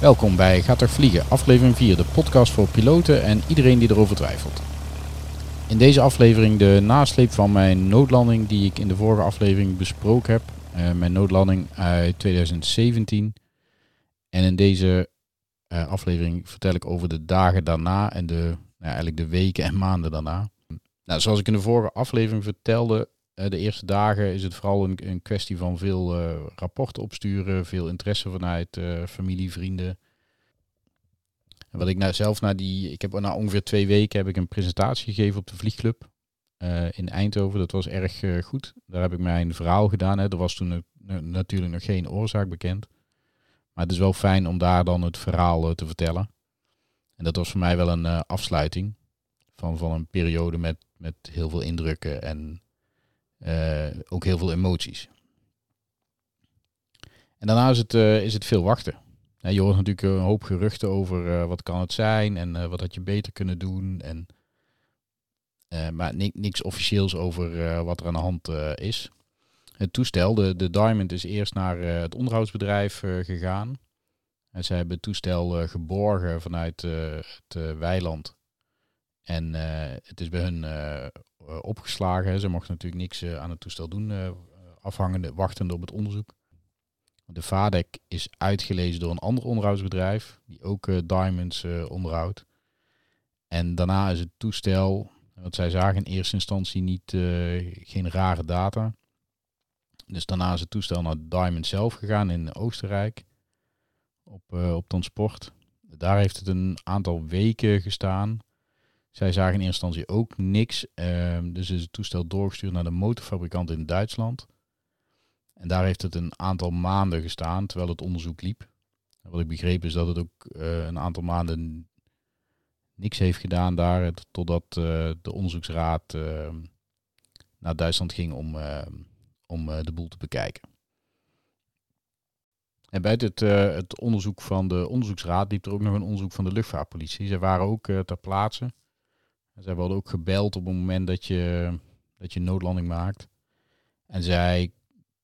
Welkom bij Gaat toch vliegen, aflevering 4, de podcast voor piloten en iedereen die erover twijfelt. In deze aflevering de nasleep van mijn noodlanding die ik in de vorige aflevering besproken heb. Uh, mijn noodlanding uit 2017. En in deze uh, aflevering vertel ik over de dagen daarna en de, nou, eigenlijk de weken en maanden daarna. Nou, zoals ik in de vorige aflevering vertelde, de eerste dagen is het vooral een, een kwestie van veel rapporten opsturen, veel interesse vanuit familie, vrienden. En wat ik nou zelf na die, ik heb na ongeveer twee weken heb ik een presentatie gegeven op de vliegclub in Eindhoven. Dat was erg goed. Daar heb ik mijn verhaal gedaan. Hè. Er was toen natuurlijk nog geen oorzaak bekend. Maar het is wel fijn om daar dan het verhaal te vertellen. En dat was voor mij wel een afsluiting van, van een periode met, met heel veel indrukken en uh, ook heel veel emoties. En daarna is het, is het veel wachten. Je hoort natuurlijk een hoop geruchten over wat kan het zijn en wat had je beter kunnen doen. En, maar niks officieels over wat er aan de hand is het toestel, de, de Diamond, is eerst naar uh, het onderhoudsbedrijf uh, gegaan. En ze hebben het toestel uh, geborgen vanuit het weiland. En het is bij hun opgeslagen. Ze mochten natuurlijk niks aan het toestel doen, afhangende, wachtende op het onderzoek. De VADEC is uitgelezen door een ander onderhoudsbedrijf, die ook Diamonds onderhoudt. En daarna is het toestel, wat zij zagen in eerste instantie niet, geen rare data. Dus daarna is het toestel naar Diamond zelf gegaan in Oostenrijk. Op, op transport. Daar heeft het een aantal weken gestaan. Zij zagen in eerste instantie ook niks. Uh, dus is het toestel doorgestuurd naar de motorfabrikant in Duitsland. En daar heeft het een aantal maanden gestaan terwijl het onderzoek liep. wat ik begreep is dat het ook uh, een aantal maanden niks heeft gedaan daar. Totdat uh, de onderzoeksraad ehm, naar Duitsland ging om ehm, om eh, de boel te bekijken. En bij het, het, onderzoek van de onderzoeksraad liep er ook nog een onderzoek van de luchtvaartpolitie. Zij waren ook uh, ter plaatse. Zij worden ook gebeld op het moment dat je, dat je noodlanding maakt. En zij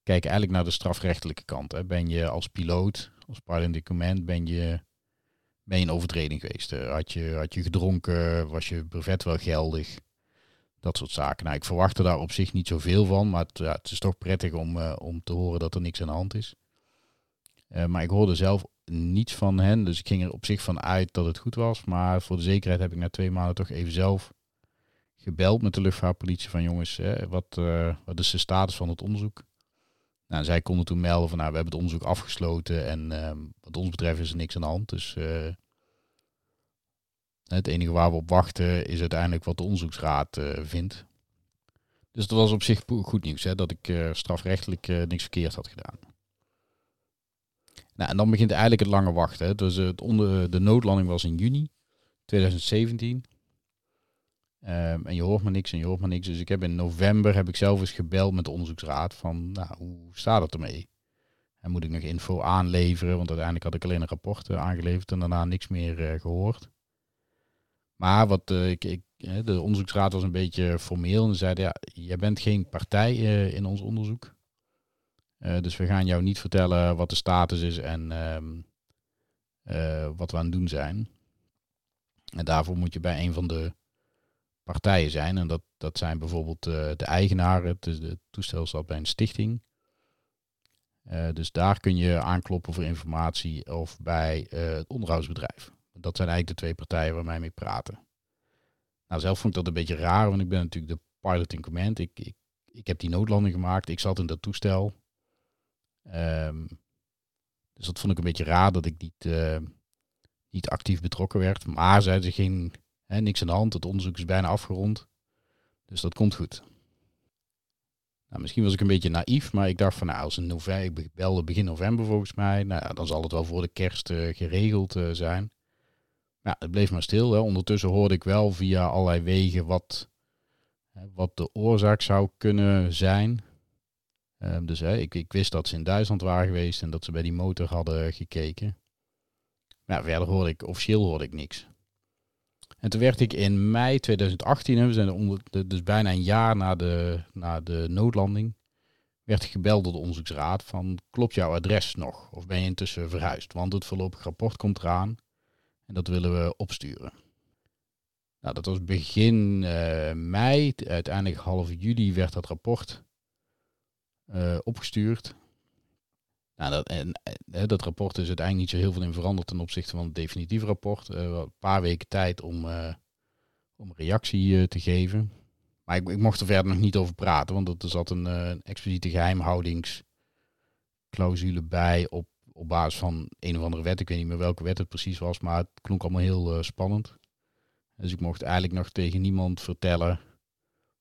kijken eigenlijk naar de strafrechtelijke kant. Hè. Ben je als piloot, als pilot document, ben je, ben je een overtreding geweest? Had je, had je gedronken? Was je brevet wel geldig? Dat soort zaken. Nou, ik verwachtte daar op zich niet zoveel van, maar het, ja, het is toch prettig om, uh, om te horen dat er niks aan de hand is. Uh, maar ik hoorde zelf niets van hen, dus ik ging er op zich van uit dat het goed was. Maar voor de zekerheid heb ik na twee maanden toch even zelf gebeld met de luchtvaartpolitie van jongens, hè, wat, uh, wat is de status van het onderzoek? Nou, zij konden toen melden van nou, we hebben het onderzoek afgesloten en ehm, wat ons betreft is er niks aan de hand. Dus het enige waar we op wachten is uiteindelijk wat de onderzoeksraad uh, vindt. Dus dat was op zich goed nieuws, hè, dat ik strafrechtelijk niks verkeerd had gedaan. Nou, en dan begint eigenlijk het lange wachten. Dus het onder, de noodlanding was in juni 2017. Um, ehm, en je hoort maar niks en je hoort maar niks. Dus ik heb in november heb ik zelf eens gebeld met de onderzoeksraad van, nou, hoe staat het ermee? En moet ik nog info aanleveren? Want uiteindelijk had ik alleen een rapport aangeleverd en daarna niks meer gehoord. Maar wat uh, ik, de onderzoeksraad was een beetje formeel en zeiden, ja, jij bent geen partij in ons onderzoek. Uh, dus we gaan jou niet vertellen wat de status is en ehm, wat we aan het doen zijn. En daarvoor moet je bij een van de partijen zijn. En dat, dat zijn bijvoorbeeld de eigenaren. Het, toestel zat bij een stichting. dus daar kun je aankloppen voor informatie of bij het onderhoudsbedrijf. Dat zijn eigenlijk de twee partijen waar mij mee praten. Nou, zelf vond ik dat een beetje raar, want ik ben natuurlijk de pilot in command. Ik, ik, ik heb die noodlanding gemaakt. Ik zat in dat toestel. Um, dus dat vond ik een beetje raar dat ik niet, uh, niet actief betrokken werd. Maar zeiden ze geen, hè, niks aan de hand. Het onderzoek is bijna afgerond. Dus dat komt goed. Nou, misschien was ik een beetje naïef, maar ik dacht van nou, als een november, ik belde begin november volgens mij, nou, dan zal het wel voor de kerst uh, geregeld uh, zijn. Ja, het bleef maar stil. Hè. Ondertussen hoorde ik wel via allerlei wegen wat, wat de oorzaak zou kunnen zijn. Um, dus hè, ik, ik wist dat ze in Duitsland waren geweest en dat ze bij die motor hadden gekeken. Maar ja, verder hoorde ik, officieel hoorde ik niks. En toen werd ik in mei 2018, hè, we zijn dus bijna een jaar na de, na de noodlanding, werd gebeld door de onderzoeksraad van klopt jouw adres nog? Of ben je intussen verhuisd? Want het voorlopig rapport komt eraan en dat willen we opsturen. Nou, dat was begin uh, mei. Uiteindelijk half juli werd dat rapport uh, opgestuurd. Nou, dat, en, dat rapport is uiteindelijk niet zo heel veel in veranderd ten opzichte van het definitieve rapport. Uh, een paar weken tijd om, om reactie te geven. Maar ik, ik, mocht er verder nog niet over praten, want er zat een, een expliciete geheimhoudingsclausule bij op, op basis van een of andere wet. Ik weet niet meer welke wet het precies was, maar het klonk allemaal heel spannend. Dus ik mocht eigenlijk nog tegen niemand vertellen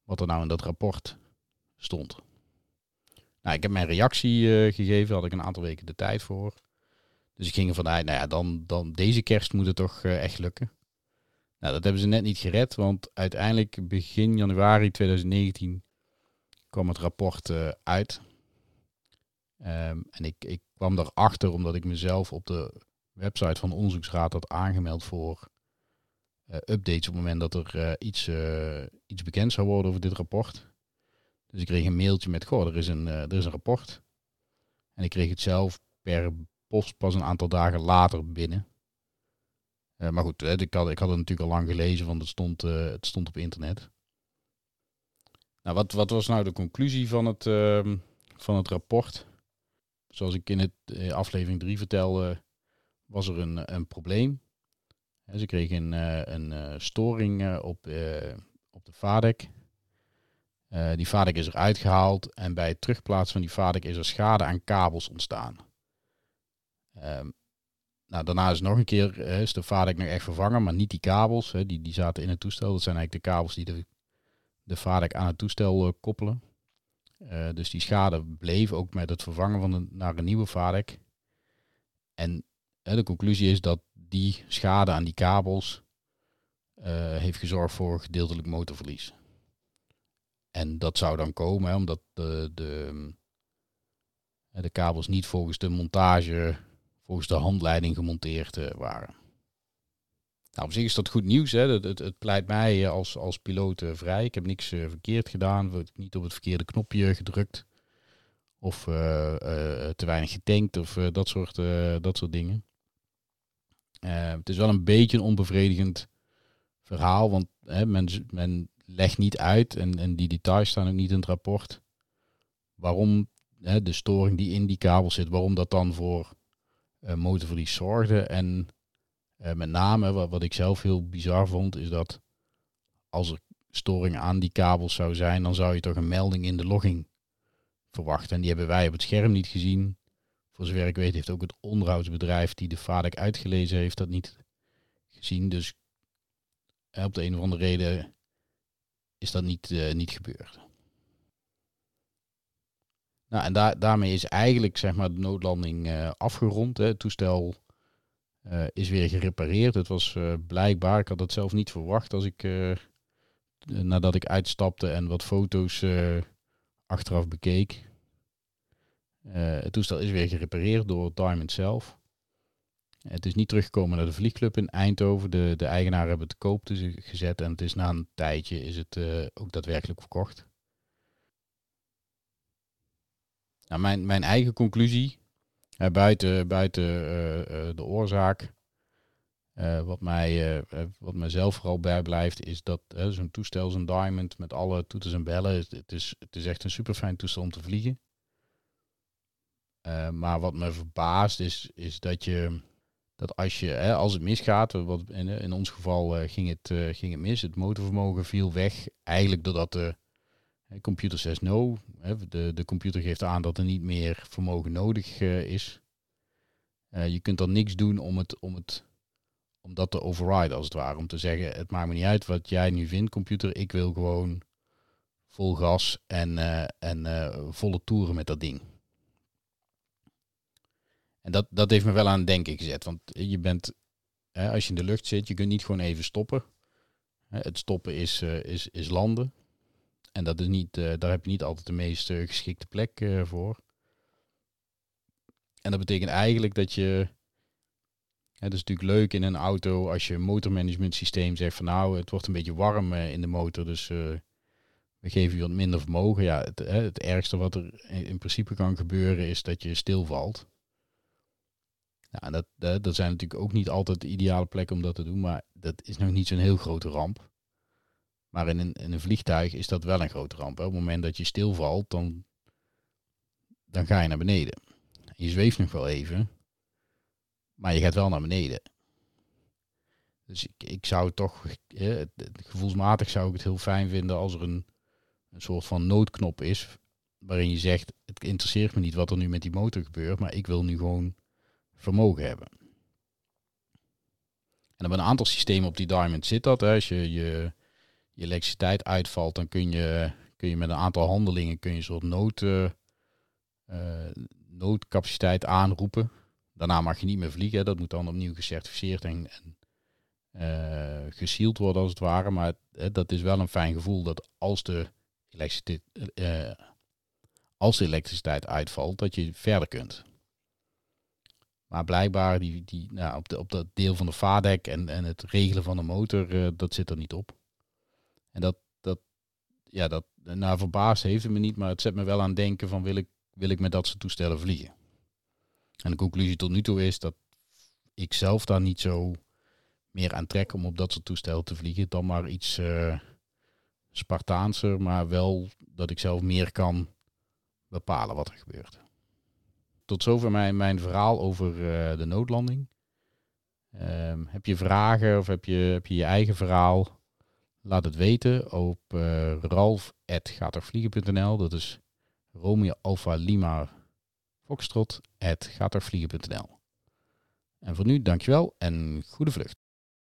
wat er nou in dat rapport stond. Nou, ik heb mijn reactie uh, gegeven, had ik een aantal weken de tijd voor. Dus ik ging ervan nou ja, dan, dan deze kerst moet het toch uh, echt lukken. Nou, dat hebben ze net niet gered, want uiteindelijk begin januari 2019 kwam het rapport uh, uit. Um, en ik, ik kwam daarachter omdat ik mezelf op de website van de onderzoeksraad had aangemeld voor updates op het moment dat er iets, iets bekend zou worden over dit rapport. Dus ik kreeg een mailtje met, goh, er is een, er is een rapport. En ik kreeg het zelf per post pas een aantal dagen later binnen. maar goed, ik had, ik had het natuurlijk al lang gelezen, want het stond, het stond op internet. Nou, wat, wat was nou de conclusie van het, ehm, van het rapport? Zoals ik in het aflevering 3 vertelde, was er een, een probleem ze kregen een, eh, een eh, storing eh, op, op de VADEC. Die VADEC is eruit gehaald en bij het terugplaatsen van die VADEC is er schade aan kabels ontstaan. Um, nou, daarna is nog een keer is de VADEC nog echt vervangen, maar niet die kabels. Hè, die, die zaten in het toestel. Dat zijn eigenlijk de kabels die de, de aan het toestel koppelen. Uh, dus die schade bleef ook met het vervangen van naar een nieuwe VADEC. En de conclusie is dat die schade aan die kabels heeft gezorgd voor gedeeltelijk motorverlies. En dat zou dan komen hè, omdat de, de, de kabels niet volgens de montage, volgens de handleiding gemonteerd uh, waren. Nou, op zich is dat goed nieuws. Hè. Het, het, pleit mij als, als piloot uh, vrij. Ik heb niks verkeerd gedaan. Ik niet op het verkeerde knopje gedrukt. Of te weinig getankt of dat, soort, dat soort dingen. Het is wel een beetje een onbevredigend verhaal, want hè, men, men legt niet uit, en, en die details staan ook niet in het rapport, waarom hè, de storing die in die kabel zit, waarom dat dan voor uh, motorverlies zorgde. En uh, met name, wat, wat ik zelf heel bizar vond, is dat als er storing aan die kabels zou zijn, dan zou je toch een melding in de logging verwachten. En die hebben wij op het scherm niet gezien voor zover ik weet heeft ook het onderhoudsbedrijf die de VADEC uitgelezen heeft dat niet gezien. Dus op de een of andere reden is dat niet, uh, niet gebeurd. Nou, en daar, daarmee is eigenlijk zeg maar, de noodlanding uh, afgerond. Hè. Het toestel uh, is weer gerepareerd. Het was blijkbaar, ik had het zelf niet verwacht als ik nadat ik uitstapte en wat foto's achteraf bekeek. Het toestel is weer gerepareerd door Diamond zelf. Het is niet teruggekomen naar de vliegclub in Eindhoven. De, de eigenaar hebben het koop gezet en het is na een tijdje is het uh, ook daadwerkelijk verkocht. Nou, mijn, mijn eigen conclusie, uh, buiten, buiten de oorzaak, wat, mij, wat mij zelf vooral bijblijft, is dat zo'n toestel, zo'n Diamond met alle toeters en bellen, het is, het is echt een super fijn toestel om te vliegen. Maar wat me verbaast is, is dat je dat als je, hè, als het misgaat, wat in, in ons geval uh, ging, het, ging het mis, het motorvermogen viel weg, eigenlijk doordat de computer says no, hè, de, de computer geeft aan dat er niet meer vermogen nodig is. je kunt dan niks doen om, het, om, het, om dat te overriden als het ware, om te zeggen, het maakt me niet uit wat jij nu vindt, computer, ik wil gewoon vol gas en, en volle toeren met dat ding. En dat, dat heeft me wel aan het denken gezet. Want je bent, hè, als je in de lucht zit, je kunt niet gewoon even stoppen. Het stoppen is, uh, is, is landen. En dat is niet, uh, daar heb je niet altijd de meest uh, geschikte plek voor. En dat betekent eigenlijk dat je. Het is natuurlijk leuk in een auto als je een motormanagement systeem zegt van nou, het wordt een beetje warm in de motor. Dus we geven je wat minder vermogen. Ja, het, het ergste wat er in principe kan gebeuren is dat je stilvalt. Ja, dat, dat, zijn natuurlijk ook niet altijd de ideale plekken om dat te doen, maar dat is nog niet zo'n heel grote ramp. Maar in een, in een vliegtuig is dat wel een grote ramp. Op het moment dat je stilvalt, dan, dan ga je naar beneden. Je zweeft nog wel even, maar je gaat wel naar beneden. Dus ik, ik zou toch, gevoelsmatig zou ik het heel fijn vinden als er een, een soort van noodknop is. Waarin je zegt, het interesseert me niet wat er nu met die motor gebeurt, maar ik wil nu gewoon vermogen hebben. En op een aantal systemen op die Diamond zit dat. Hè. Als je, je je elektriciteit uitvalt, dan kun je, kun je met een aantal handelingen kun je een soort nood, uh, noodcapaciteit aanroepen. Daarna mag je niet meer vliegen. Dat moet dan opnieuw gecertificeerd en, en uh, worden als het ware. Maar dat is wel een fijn gevoel dat als de, elektriciteit, als de elektriciteit uitvalt, dat je verder kunt. Maar blijkbaar die, die, nou, op, de, op dat deel van de vaardek en, en het regelen van de motor, dat zit er niet op. En dat, dat, ja, dat, nou verbaasd heeft het me niet, maar het zet me wel aan denken van wil ik, wil ik met dat soort toestellen vliegen. En de conclusie tot nu toe is dat ik zelf daar niet zo meer aan trek om op dat soort toestellen te vliegen dan maar iets uh, Spartaanser, maar wel dat ik zelf meer kan bepalen wat er gebeurt. Tot zover mijn, mijn verhaal over uh, de noodlanding. Um, heb je vragen of heb je, heb je je eigen verhaal? Laat het weten op uh, ralf.gatervliegen.nl. Dat is Romeo Alpha Lima En voor nu dankjewel en goede vlucht.